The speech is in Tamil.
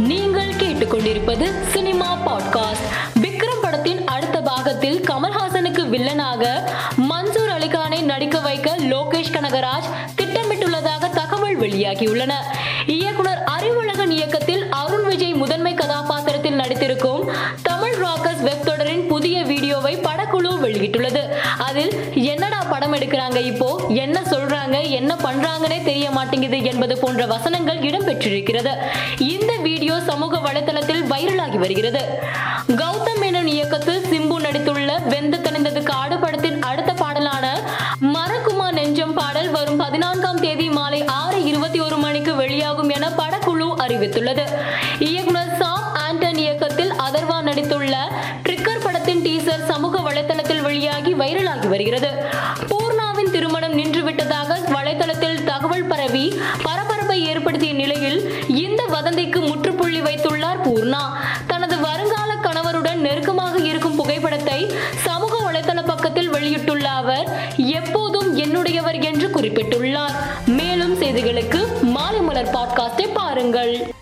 நீங்கள் கேட்டுக்கொண்டிருப்பது சினிமா பாட்காஸ்ட். விக்ரம் படத்தின் அடுத்த பாகத்தில் கமல்ஹாசனுக்கு வில்லனாக மன்சூர் அலிகானை நடிக்க வைக்க லோகேஷ் கனகராஜ் திட்டமிட்டுள்ளதாக தகவல் வெளியாகியுள்ளன. இயக்குனர் அறிவுலகன் இயக்கத்தில் அருண் விஜய் முதன்மை கதாபாத்திரத்தில் நடித்திருக்கும் தமிழ் ராக்கர்ஸ் வெப் தொடரின் புதிய வெளியிட்டுள்ளது. அதில் என்னடா படம் எடுக்கிறாங்க இப்போ? என்ன சொல்றாங்க? என்ன பண்றாங்கன்னே தெரிய மாட்டேங்குது என்பது போன்ற வசனங்கள் இடம்பெற்றிருக்கிறது. இந்த வீடியோ சமூக வலைதளத்தில் வைரலாகி வருகிறது. கௌதம் மேனன் இயக்கத்தில் சிம்பு நடித்துள்ள வெந்து தணிந்தது காடு படத்தின் அடுத்த பாடலான மரக்குமா நெஞ்சம் பாடல் வரும் பதினான்காம் தேதி மாலை ஆறு இருபத்தி ஒரு மணிக்கு வெளியாகும் என படக்குழு அறிவித்துள்ளது. இயக்குனர் சாம் ஆண்டன் இயக்கத்தில் அதர்வா நடித்துள்ள ட்ரிக்கர் படத்தின் டி சமூக வலைதளத்தில் வெளியாகி வைரலாகி வருகிறது. பூர்ணாவின் திருமணம் நின்றுவிட்டதாக வலைதளத்தில் தகவல் பரவி பரபரப்பை ஏற்படுத்திய நிலையில் இந்த வதந்திக்கு முற்றுப்புள்ளி வைத்துள்ளார் பூர்ணா. தனது வருங்கால கணவருடன் நெருக்கமாக இருக்கும் புகைப்படத்தை சமூக வலைதள பக்கத்தில் வெளியிட்டுள்ள அவர் எப்போதும் என்னுடையவர் என்று குறிப்பிட்டுள்ளார். மேலும் செய்திகளுக்கு மாலை மலர் பாட்காஸ்டை பாருங்கள்.